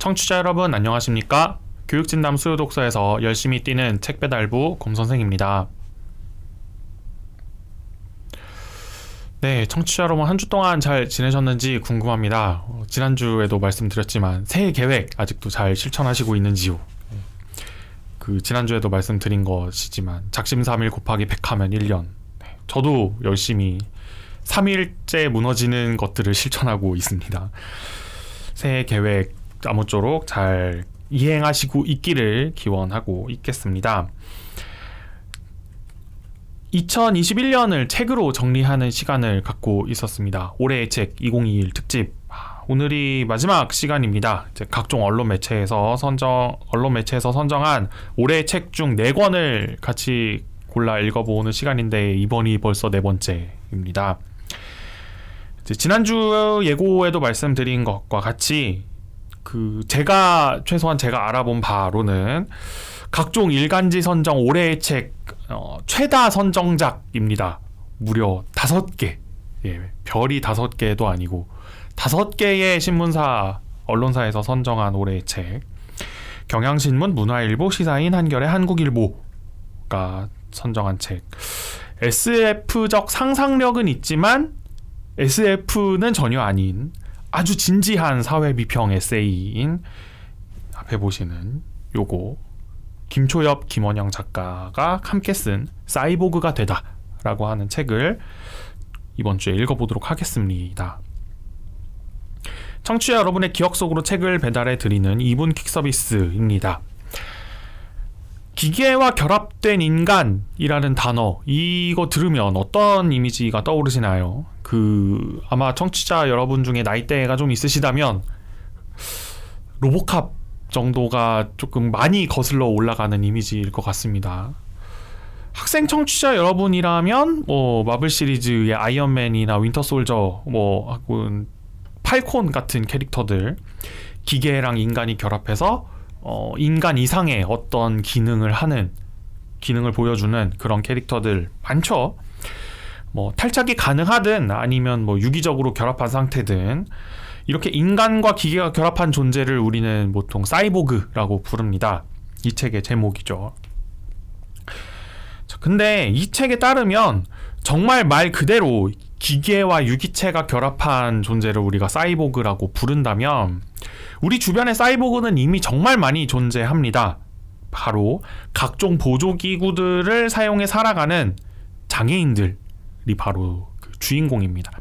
청취자 여러분 안녕하십니까? 교육진담 수요독서에서 열심히 뛰는 책 배달부 곰선생입니다. 네, 청취자 여러분 한 주 동안 잘 지내셨는지 궁금합니다. 어, 지난주에도 말씀드렸지만 새해 계획 아직도 잘 실천하시고 있는지요? 그 지난주에도 말씀드린 것이지만 작심삼일 곱하기 100 하면 1년. 네, 저도 열심히 3일째 무너지는 것들을 실천하고 있습니다. 새해 계획 아무쪼록 잘 이행하시고 있기를 기원하고 있겠습니다. 2021년을 책으로 정리하는 시간을 갖고 있었습니다. 올해의 책 2021 특집. 아, 오늘이 마지막 시간입니다. 이제 각종 언론 매체에서 선정 언론 매체에서 선정한 올해의 책 중 4권을 같이 골라 읽어보는 시간인데 이번이 벌써 네 번째입니다. 지난주 예고에도 말씀드린 것과 같이 그 제가 최소한 제가 알아본 바로는 각종 일간지 선정 올해의 책 어, 최다 선정작입니다. 무려 다섯 개. 예, 별이 다섯 개도 아니고 다섯 개의 신문사 언론사에서 선정한 올해의 책. 경향신문, 문화일보, 시사인, 한겨레, 한국일보가 선정한 책. SF적 상상력은 있지만 SF는 전혀 아닌 아주 진지한 사회 비평 에세이인 앞에 보시는 요거 김초엽, 김원영 작가가 함께 쓴 사이보그가 되다라고 하는 책을 이번 주에 읽어보도록 하겠습니다. 청취자 여러분의 기억 속으로 책을 배달해 드리는 2분 퀵 서비스입니다. 기계와 결합된 인간이라는 단어 이거 들으면 어떤 이미지가 떠오르시나요? 그 아마 청취자 여러분 중에 나이대가 좀 있으시다면 로보캅 정도가 조금 많이 거슬러 올라가는 이미지일 것 같습니다. 학생 청취자 여러분이라면 뭐 마블 시리즈의 아이언맨이나 윈터 솔저 뭐 혹은 팔콘 같은 캐릭터들 기계랑 인간이 결합해서 어 인간 이상의 어떤 기능을 하는 기능을 보여주는 그런 캐릭터들 많죠. 뭐 탈착이 가능하든 아니면 뭐 유기적으로 결합한 상태든 이렇게 인간과 기계가 결합한 존재를 우리는 보통 사이보그라고 부릅니다. 이 책의 제목이죠. 자, 근데 이 책에 따르면 정말 말 그대로 기계와 유기체가 결합한 존재를 우리가 사이보그라고 부른다면 우리 주변의 사이보그는 이미 정말 많이 존재합니다. 바로 각종 보조기구들을 사용해 살아가는 장애인들 바로 그 주인공입니다.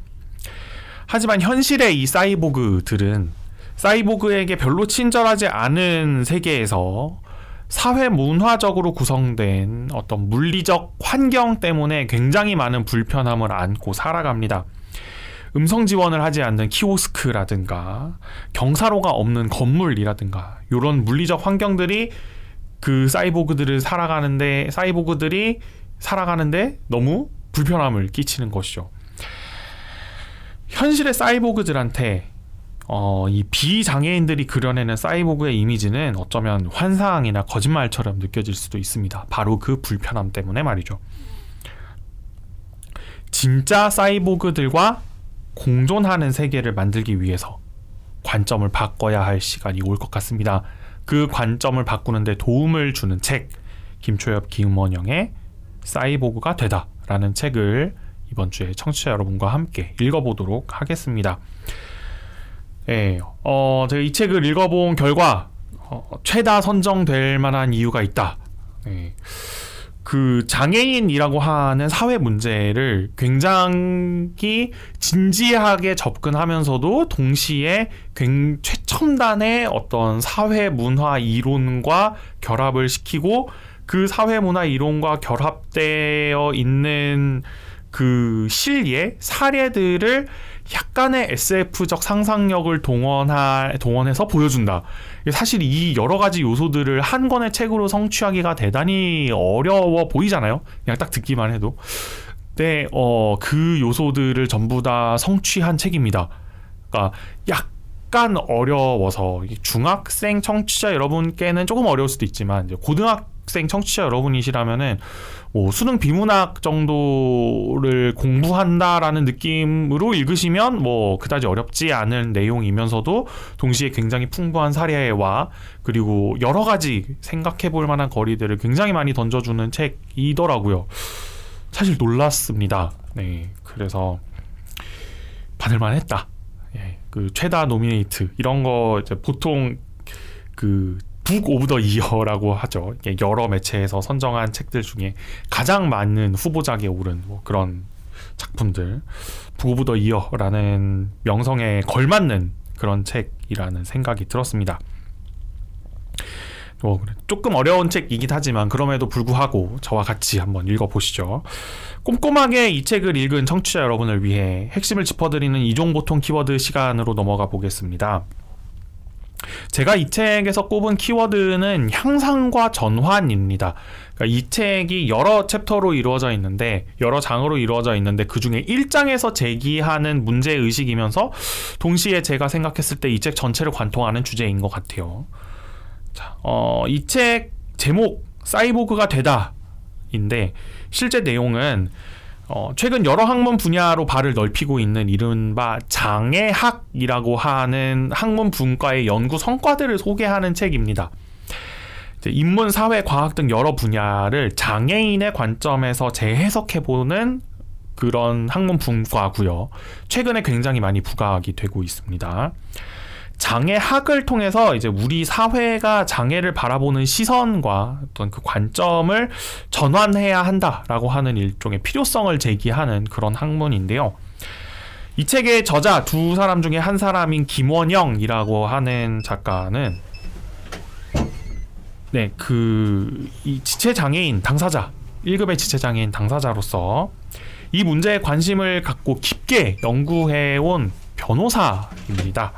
하지만 현실의 이 사이보그들은 사이보그에게 별로 친절하지 않은 세계에서 사회 문화적으로 구성된 어떤 물리적 환경 때문에 굉장히 많은 불편함을 안고 살아갑니다. 음성 지원을 하지 않는 키오스크라든가 경사로가 없는 건물이라든가 이런 물리적 환경들이 그 사이보그들을 살아가는데 사이보그들이 살아가는데 너무 불편함을 끼치는 것이죠. 현실의 사이보그들한테 어, 이 비장애인들이 그려내는 사이보그의 이미지는 어쩌면 환상이나 거짓말처럼 느껴질 수도 있습니다. 바로 그 불편함 때문에 말이죠. 진짜 사이보그들과 공존하는 세계를 만들기 위해서 관점을 바꿔야 할 시간이 올 것 같습니다. 그 관점을 바꾸는데 도움을 주는 책, 김초엽, 김원영의 사이보그가 되다. 라는 책을 이번 주에 청취자 여러분과 함께 읽어보도록 하겠습니다. 예, 어, 제가 이 책을 읽어본 결과, 어, 최다 선정될 만한 이유가 있다. 예, 그 장애인이라고 하는 사회 문제를 굉장히 진지하게 접근하면서도 동시에 굉 최첨단의 어떤 사회 문화 이론과 결합을 시키고 그 사회 문화 이론과 결합되어 있는 그 실예 사례들을 약간의 SF적 상상력을 동원하 동원해서 보여준다. 사실 이 여러 가지 요소들을 한 권의 책으로 성취하기가 대단히 어려워 보이잖아요. 그냥 딱 듣기만 해도. 네, 어, 그 요소들을 전부 다 성취한 책입니다. 그러니까 약간 어려워서 중학생 청취자 여러분께는 조금 어려울 수도 있지만 고등학 학생 청취자 여러분이시라면은 뭐 수능 비문학 정도를 공부한다라는 느낌으로 읽으시면 뭐 그다지 어렵지 않은 내용이면서도 동시에 굉장히 풍부한 사례와 그리고 여러 가지 생각해 볼 만한 거리들을 굉장히 많이 던져주는 책이더라고요. 사실 놀랐습니다. 네. 그래서 받을만 했다. 예. 그 최다 nominate 이런 거 이제 보통 그 Book of the Year라고 하죠. 여러 매체에서 선정한 책들 중에 가장 많은 후보작에 오른 뭐 그런 작품들 Book of the Year라는 명성에 걸맞는 그런 책이라는 생각이 들었습니다. 뭐 조금 어려운 책이긴 하지만 그럼에도 불구하고 저와 같이 한번 읽어보시죠. 꼼꼼하게 이 책을 읽은 청취자 여러분을 위해 핵심을 짚어드리는 이종보통 키워드 시간으로 넘어가 보겠습니다. 제가 이 책에서 꼽은 키워드는 향상과 전환입니다. 그러니까 이 책이 여러 챕터로 이루어져 있는데 여러 장으로 이루어져 있는데 그 중에 1장에서 제기하는 문제 의식이면서 동시에 제가 생각했을 때 이 책 전체를 관통하는 주제인 것 같아요. 자, 어, 이 책 제목 사이보그가 되다인데 실제 내용은 어, 최근 여러 학문 분야로 발을 넓히고 있는 이른바 장애학이라고 하는 학문 분과의 연구 성과들을 소개하는 책입니다. 인문, 사회, 과학 등 여러 분야를 장애인의 관점에서 재해석해보는 그런 학문 분과고요. 최근에 굉장히 많이 부각이 되고 있습니다. 장애학을 통해서 이제 우리 사회가 장애를 바라보는 시선과 어떤 그 관점을 전환해야 한다라고 하는 일종의 필요성을 제기하는 그런 학문인데요. 이 책의 저자 두 사람 중에 한 사람인 김원영이라고 하는 작가는 네, 그 이 지체 장애인 당사자 1급의 지체 장애인 당사자로서 이 문제에 관심을 갖고 깊게 연구해 온 변호사입니다.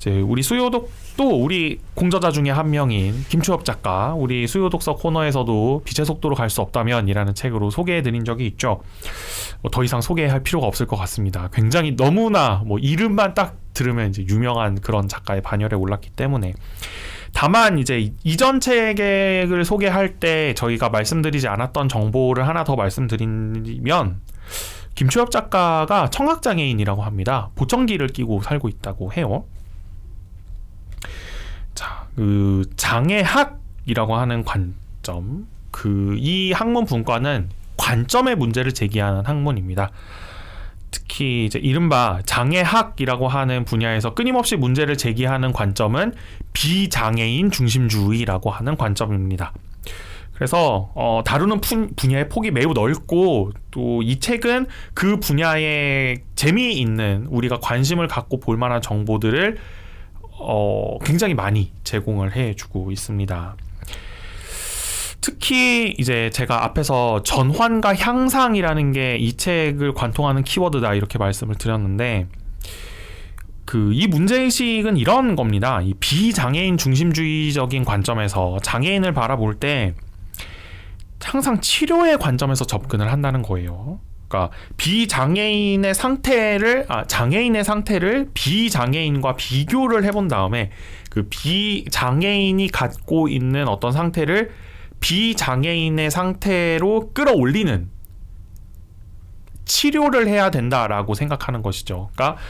이제 우리 수요독도 우리 공저자 중에 한 명인 김초엽 작가 우리 수요독서 코너에서도 빛의 속도로 갈 수 없다면이라는 책으로 소개해드린 적이 있죠. 뭐 더 이상 소개할 필요가 없을 것 같습니다. 굉장히 너무나 뭐 이름만 딱 들으면 이제 유명한 그런 작가의 반열에 올랐기 때문에 다만 이제 이전 책을 소개할 때 저희가 말씀드리지 않았던 정보를 하나 더 말씀드리면 김초엽 작가가 청각장애인이라고 합니다. 보청기를 끼고 살고 있다고 해요. 그 장애학이라고 하는 관점 그 이 학문 분과는 관점의 문제를 제기하는 학문입니다. 특히 이제 이른바 장애학이라고 하는 분야에서 끊임없이 문제를 제기하는 관점은 비장애인 중심주의라고 하는 관점입니다. 그래서 어, 다루는 푼, 분야의 폭이 매우 넓고 또 이 책은 그 분야에 재미있는 우리가 관심을 갖고 볼 만한 정보들을 어, 굉장히 많이 제공을 해주고 있습니다. 특히 이제 제가 앞에서 전환과 향상이라는 게 이 책을 관통하는 키워드다 이렇게 말씀을 드렸는데 그 이 문제의식은 이런 겁니다. 이 비장애인 중심주의적인 관점에서 장애인을 바라볼 때 항상 치료의 관점에서 접근을 한다는 거예요. 그러니까 비장애인의 상태를 아 장애인의 상태를 비장애인과 비교를 해본 다음에 그 비장애인이 갖고 있는 어떤 상태를 비장애인의 상태로 끌어올리는 치료를 해야 된다라고 생각하는 것이죠. 그러니까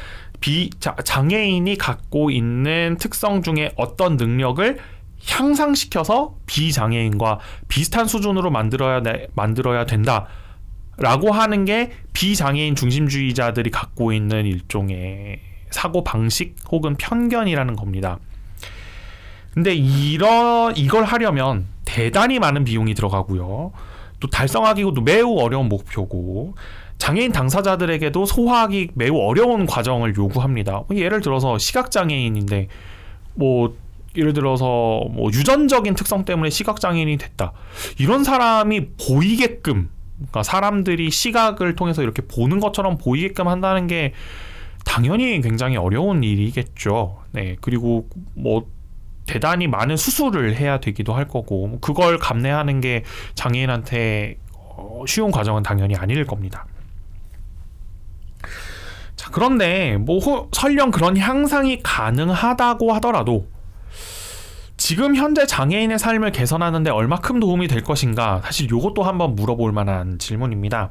비 장애인이 갖고 있는 특성 중에 어떤 능력을 향상시켜서 비장애인과 비슷한 수준으로 만들어야 만들어야 된다. 라고 하는 게 비장애인 중심주의자들이 갖고 있는 일종의 사고 방식 혹은 편견이라는 겁니다. 근데 이런 이걸 하려면 대단히 많은 비용이 들어가고요. 또 달성하기도 매우 어려운 목표고 장애인 당사자들에게도 소화하기 매우 어려운 과정을 요구합니다. 예를 들어서 시각 장애인인데 뭐 예를 들어서 뭐 유전적인 특성 때문에 시각 장애인이 됐다. 이런 사람이 보이게끔 그러니까 사람들이 시각을 통해서 이렇게 보는 것처럼 보이게끔 한다는 게 당연히 굉장히 어려운 일이겠죠. 네. 그리고 뭐 대단히 많은 수술을 해야 되기도 할 거고 뭐 그걸 감내하는 게 장애인한테 어, 쉬운 과정은 당연히 아닐 겁니다. 자, 그런데 뭐 설령 그런 향상이 가능하다고 하더라도 지금 현재 장애인의 삶을 개선하는데 얼마큼 도움이 될 것인가? 사실 이것도 한번 물어볼 만한 질문입니다.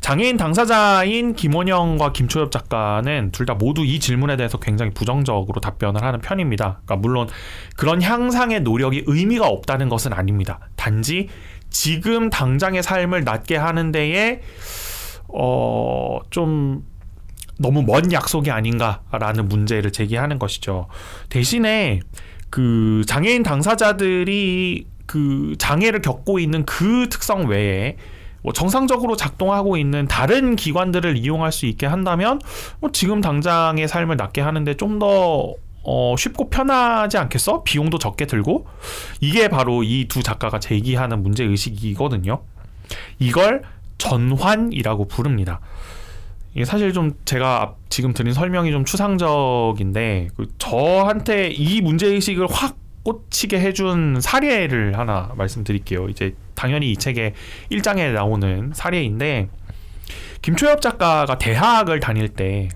장애인 당사자인 김원영과 김초엽 작가는 둘 다 모두 이 질문에 대해서 굉장히 부정적으로 답변을 하는 편입니다. 그러니까 물론 그런 향상의 노력이 의미가 없다는 것은 아닙니다. 단지 지금 당장의 삶을 낫게 하는 데에 어 좀 너무 먼 약속이 아닌가라는 문제를 제기하는 것이죠. 대신에 그 장애인 당사자들이 그 장애를 겪고 있는 그 특성 외에 뭐 정상적으로 작동하고 있는 다른 기관들을 이용할 수 있게 한다면 뭐 지금 당장의 삶을 낫게 하는데 좀더 어, 쉽고 편하지 않겠어? 비용도 적게 들고 이게 바로 이 두 작가가 제기하는 문제 의식이거든요. 이걸 전환이라고 부릅니다. 이게 사실 좀 제가 지금 드린 설명이 좀 추상적인데 그 저한테 이 문제 의식을 확 꽂히게 해준 사례를 하나 말씀드릴게요. 이제 당연히 이 책의 1장에 나오는 사례인데 김초엽 작가가 대학을 다닐 때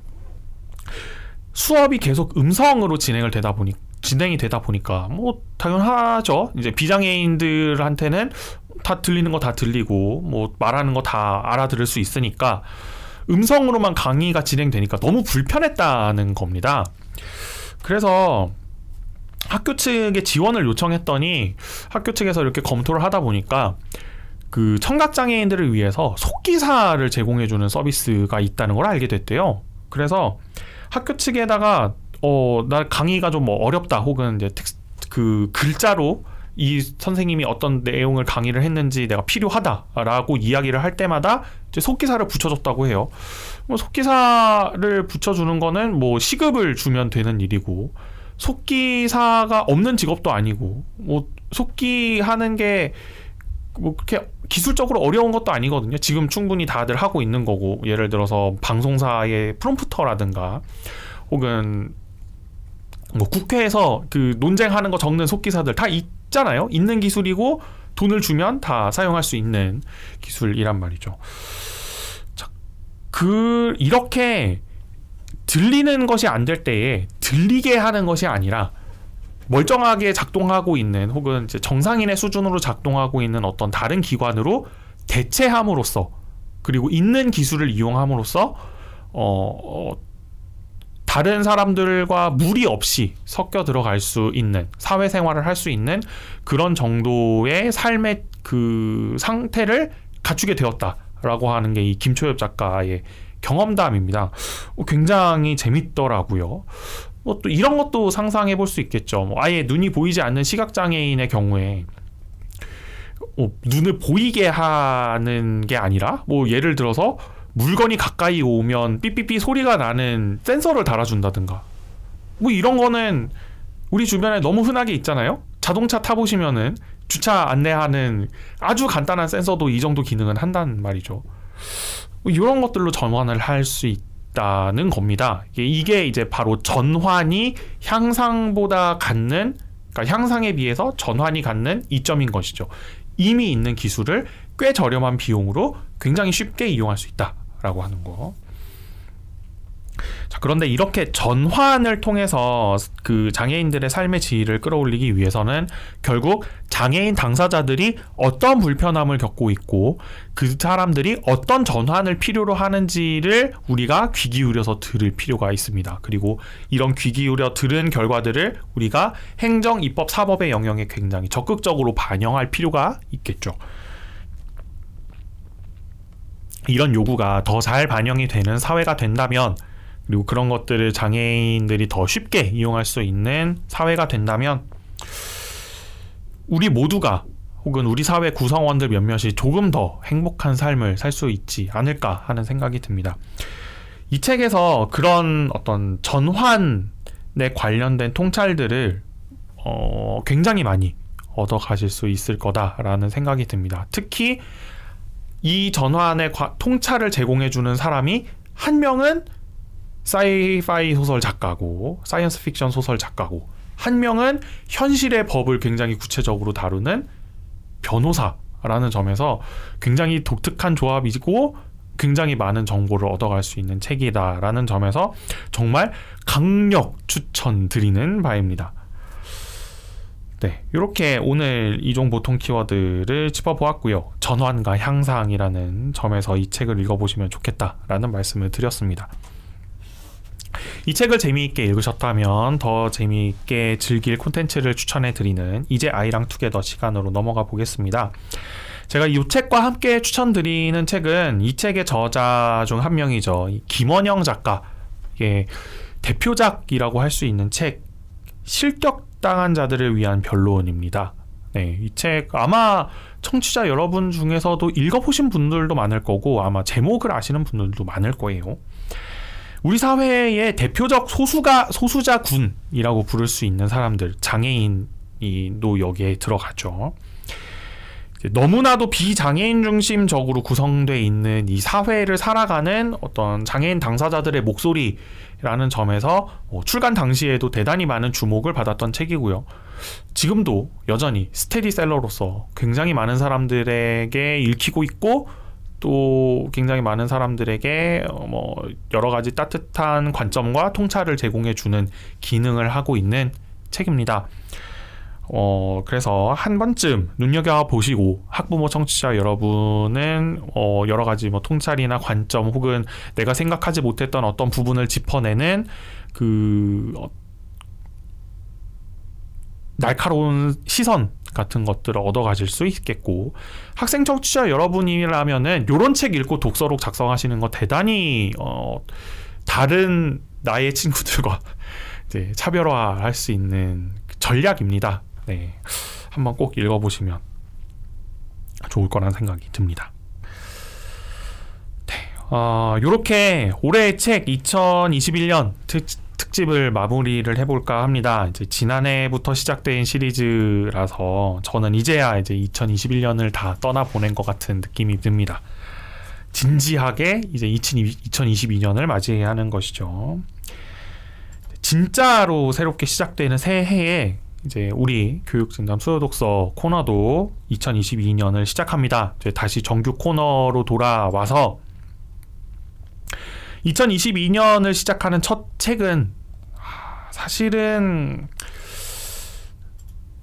수업이 계속 음성으로 진행을 되다 보니 진행이 되다 보니까 뭐 당연하죠. 이제 비장애인들한테는 다 들리는 거 다 들리고 뭐 말하는 거 다 알아들을 수 있으니까 음성으로만 강의가 진행되니까 너무 불편했다는 겁니다. 그래서 학교 측에 지원을 요청했더니 학교 측에서 이렇게 검토를 하다 보니까 그 청각 장애인들을 위해서 속기사를 제공해주는 서비스가 있다는 걸 알게 됐대요. 그래서 학교 측에다가 어 나 강의가 좀 뭐 어렵다 혹은 이제 텍스, 그 글자로 이 선생님이 어떤 내용을 강의를 했는지 내가 필요하다라고 이야기를 할 때마다 이제 속기사를 붙여줬다고 해요. 뭐 속기사를 붙여주는 거는 뭐 시급을 주면 되는 일이고 속기사가 없는 직업도 아니고 뭐 속기 하는 게 뭐 그렇게 기술적으로 어려운 것도 아니거든요. 지금 충분히 다들 하고 있는 거고 예를 들어서 방송사의 프롬프터라든가 혹은 뭐 국회에서 그 논쟁하는 거 적는 속기사들 다 있잖아요. 있는 기술이고 돈을 주면 다 사용할 수 있는 기술이란 말이죠. 자, 그 이렇게 들리는 것이 안 될 때에 들리게 하는 것이 아니라 멀쩡하게 작동하고 있는 혹은 정상인의 수준으로 작동하고 있는 어떤 다른 기관으로 대체함으로써 그리고 있는 기술을 이용함으로써 어, 어 다른 사람들과 무리 없이 섞여 들어갈 수 있는 사회생활을 할 수 있는 그런 정도의 삶의 그 상태를 갖추게 되었다라고 하는 게 이 김초엽 작가의 경험담입니다. 어, 굉장히 재밌더라고요. 뭐 또 이런 것도 상상해 볼 수 있겠죠. 뭐 아예 눈이 보이지 않는 시각 장애인의 경우에 어, 눈을 보이게 하는 게 아니라 뭐 예를 들어서 물건이 가까이 오면 삐삐삐 소리가 나는 센서를 달아준다든가 뭐 이런 거는 우리 주변에 너무 흔하게 있잖아요. 자동차 타보시면은 주차 안내하는 아주 간단한 센서도 이 정도 기능은 한단 말이죠. 뭐 이런 것들로 전환을 할 수 있다는 겁니다. 이게 이제 바로 전환이 향상보다 갖는 그러니까 향상에 비해서 전환이 갖는 이점인 것이죠. 이미 있는 기술을 꽤 저렴한 비용으로 굉장히 쉽게 이용할 수 있다 라고 하는 거. 자, 그런데 이렇게 전환을 통해서 그 장애인들의 삶의 질을 끌어올리기 위해서는 결국 장애인 당사자들이 어떤 불편함을 겪고 있고 그 사람들이 어떤 전환을 필요로 하는지를 우리가 귀 기울여서 들을 필요가 있습니다. 그리고 이런 귀 기울여 들은 결과들을 우리가 행정, 입법, 사법의 영역에 굉장히 적극적으로 반영할 필요가 있겠죠. 이런 요구가 더 잘 반영이 되는 사회가 된다면 그리고 그런 것들을 장애인들이 더 쉽게 이용할 수 있는 사회가 된다면 우리 모두가 혹은 우리 사회 구성원들 몇몇이 조금 더 행복한 삶을 살 수 있지 않을까 하는 생각이 듭니다. 이 책에서 그런 어떤 전환에 관련된 통찰들을 어, 굉장히 많이 얻어 가실 수 있을 거다라는 생각이 듭니다. 특히 이 전환의 과, 통찰을 제공해 주는 사람이 한 명은 sci-fi 소설 작가고 science fiction 소설 작가고 한 명은 현실의 법을 굉장히 구체적으로 다루는 변호사라는 점에서 굉장히 독특한 조합이고 굉장히 많은 정보를 얻어갈 수 있는 책이다라는 점에서 정말 강력 추천드리는 바입니다. 네, 이렇게 오늘 이종 보통 키워드를 짚어보았고요. 전환과 향상이라는 점에서 이 책을 읽어보시면 좋겠다라는 말씀을 드렸습니다. 이 책을 재미있게 읽으셨다면 더 재미있게 즐길 콘텐츠를 추천해드리는 이제 아이랑 투게더 시간으로 넘어가 보겠습니다. 제가 이 책과 함께 추천드리는 책은 이 책의 저자 중 한 명이죠. 김원영 작가의 대표작이라고 할 수 있는 책 실격 당한 자들을 위한 변론입니다. 네, 이 책 아마 청취자 여러분 중에서도 읽어보신 분들도 많을 거고 아마 제목을 아시는 분들도 많을 거예요. 우리 사회의 대표적 소수가 소수자 군이라고 부를 수 있는 사람들 장애인이도 여기에 들어가죠. 너무나도 비장애인 중심적으로 구성되어 있는 이 사회를 살아가는 어떤 장애인 당사자들의 목소리라는 점에서 어, 출간 당시에도 대단히 많은 주목을 받았던 책이고요. 지금도 여전히 스테디셀러로서 굉장히 많은 사람들에게 읽히고 있고 또 굉장히 많은 사람들에게 어, 뭐 여러 가지 따뜻한 관점과 통찰을 제공해 주는 기능을 하고 있는 책입니다. 어, 그래서 한 번쯤 눈여겨 보시고 학부모 청취자 여러분은 어, 여러 가지 뭐 통찰이나 관점 혹은 내가 생각하지 못했던 어떤 부분을 짚어내는 그 어, 날카로운 시선 같은 것들을 얻어 가질 수 있겠고 학생 청취자 여러분이라면은 요런 책 읽고 독서록 작성하시는 거 대단히 어, 다른 나의 친구들과 이제 차별화할 수 있는 전략입니다. 네. 한번 꼭 읽어보시면 좋을 거란 생각이 듭니다. 네. 어, 요렇게 올해의 책 2021년 특, 특집을 마무리를 해볼까 합니다. 이제 지난해부터 시작된 시리즈라서 저는 이제야 이제 2021년을 다 떠나보낸 것 같은 느낌이 듭니다. 진지하게 이제 2022년을 맞이하는 것이죠. 진짜로 새롭게 시작되는 새해에 이제 우리 교육진담 수요독서 코너도 2022년을 시작합니다. 이제 다시 정규 코너로 돌아와서 2022년을 시작하는 첫 책은 사실은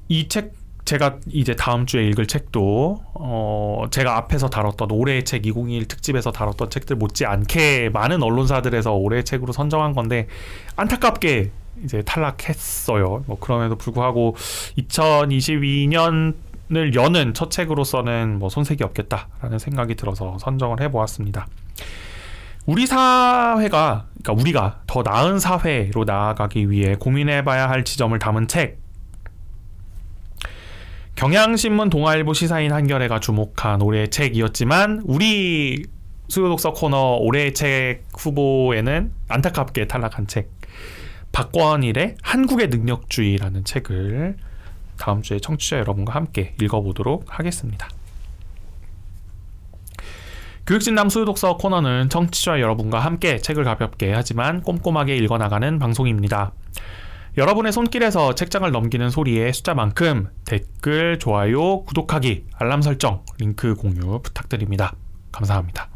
이 책 제가 이제 다음 주에 읽을 책도 어 제가 앞에서 다뤘던 올해의 책 2021 특집에서 다뤘던 책들 못지않게 많은 언론사들에서 올해의 책으로 선정한 건데 안타깝게 이제 탈락했어요. 뭐 그럼에도 불구하고 2022년을 여는 첫 책으로서는 뭐 손색이 없겠다라는 생각이 들어서 선정을 해보았습니다. 우리 사회가 그러니까 우리가 더 나은 사회로 나아가기 위해 고민해봐야 할 지점을 담은 책. 경향신문 동아일보 시사인 한겨레가 주목한 올해의 책이었지만 우리 수요독서 코너 올해의 책 후보에는 안타깝게 탈락한 책 박권일의 한국의 능력주의라는 책을 다음 주에 청취자 여러분과 함께 읽어보도록 하겠습니다. 교육진담 수요독서 코너는 청취자 여러분과 함께 책을 가볍게 하지만 꼼꼼하게 읽어나가는 방송입니다. 여러분의 손길에서 책장을 넘기는 소리의 숫자만큼 댓글, 좋아요, 구독하기, 알람 설정, 링크 공유 부탁드립니다. 감사합니다.